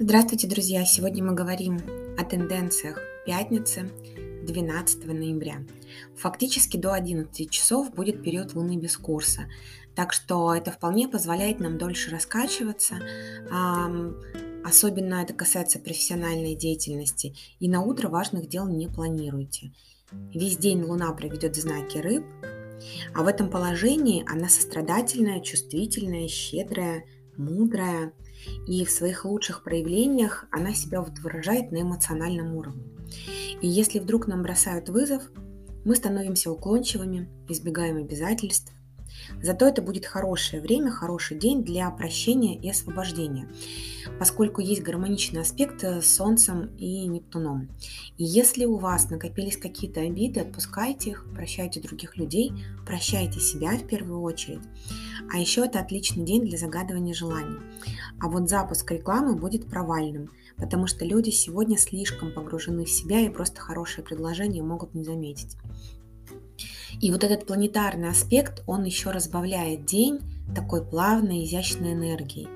Здравствуйте, друзья! Сегодня мы говорим о тенденциях пятницы 12 ноября. Фактически до 11 часов будет период Луны без курса, так что это вполне позволяет нам дольше раскачиваться, особенно это касается профессиональной деятельности, и на утро важных дел не планируйте. Весь день Луна проведет в знаке рыб, а в этом положении она сострадательная, чувствительная, щедрая, мудрая – и в своих лучших проявлениях она себя вот выражает на эмоциональном уровне. И если вдруг нам бросают вызов, мы становимся уклончивыми, избегаем обязательств, Зато это будет хорошее время, хороший день для прощения и освобождения, поскольку есть гармоничный аспект с Солнцем и Нептуном. И если у вас накопились какие-то обиды, отпускайте их, прощайте других людей, прощайте себя в первую очередь. А еще это отличный день для загадывания желаний. А вот запуск рекламы будет провальным, потому что люди сегодня слишком погружены в себя и просто хорошие предложения могут не заметить. И вот этот планетарный аспект, он еще разбавляет день такой плавной, изящной энергией.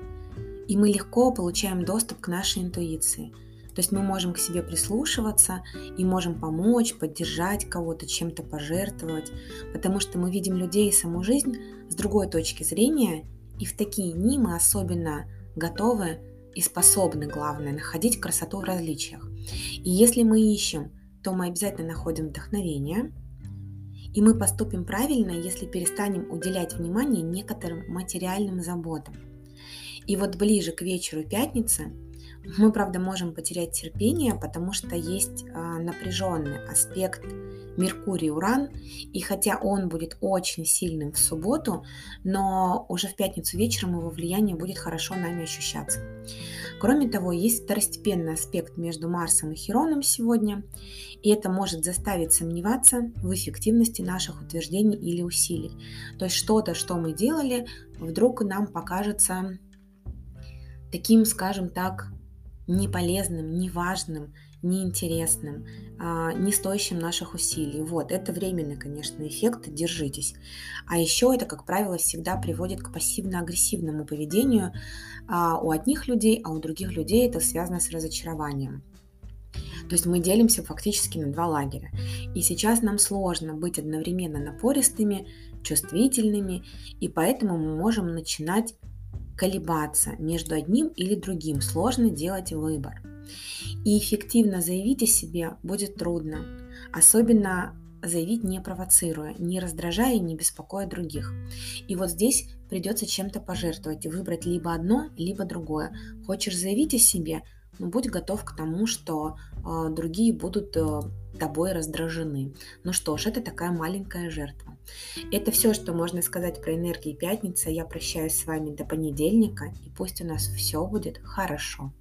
И мы легко получаем доступ к нашей интуиции. То есть мы можем к себе прислушиваться и можем помочь, поддержать кого-то, чем-то пожертвовать, потому что мы видим людей и саму жизнь с другой точки зрения, и в такие дни мы особенно готовы и способны, главное, находить красоту в различиях. И если мы ищем, то мы обязательно находим вдохновение – и мы поступим правильно, если перестанем уделять внимание некоторым материальным заботам. И вот ближе к вечеру пятницы мы, правда, можем потерять терпение, потому что есть а, напряженный аспект Меркурий-Уран, и хотя он будет очень сильным в субботу, но уже в пятницу вечером его влияние будет хорошо нами ощущаться. Кроме того, есть второстепенный аспект между Марсом и Хероном сегодня, и это может заставить сомневаться в эффективности наших утверждений или усилий. То есть что-то, что мы делали, вдруг нам покажется таким, скажем так, неполезным, неважным, неинтересным, а, не стоящим наших усилий. Вот, это временный, конечно, эффект, держитесь. А еще это, как правило, всегда приводит к пассивно-агрессивному поведению а, у одних людей, а у других людей это связано с разочарованием. То есть мы делимся фактически на два лагеря. И сейчас нам сложно быть одновременно напористыми, чувствительными, и поэтому мы можем начинать колебаться между одним или другим. Сложно делать выбор. И эффективно заявить о себе будет трудно, особенно заявить не провоцируя, не раздражая и не беспокоя других. И вот здесь придется чем-то пожертвовать и выбрать либо одно, либо другое. Хочешь заявить о себе, но будь готов к тому, что э, другие будут э, тобой раздражены. Ну что ж, это такая маленькая жертва. Это все, что можно сказать про энергии пятницы. Я прощаюсь с вами до понедельника, и пусть у нас все будет хорошо.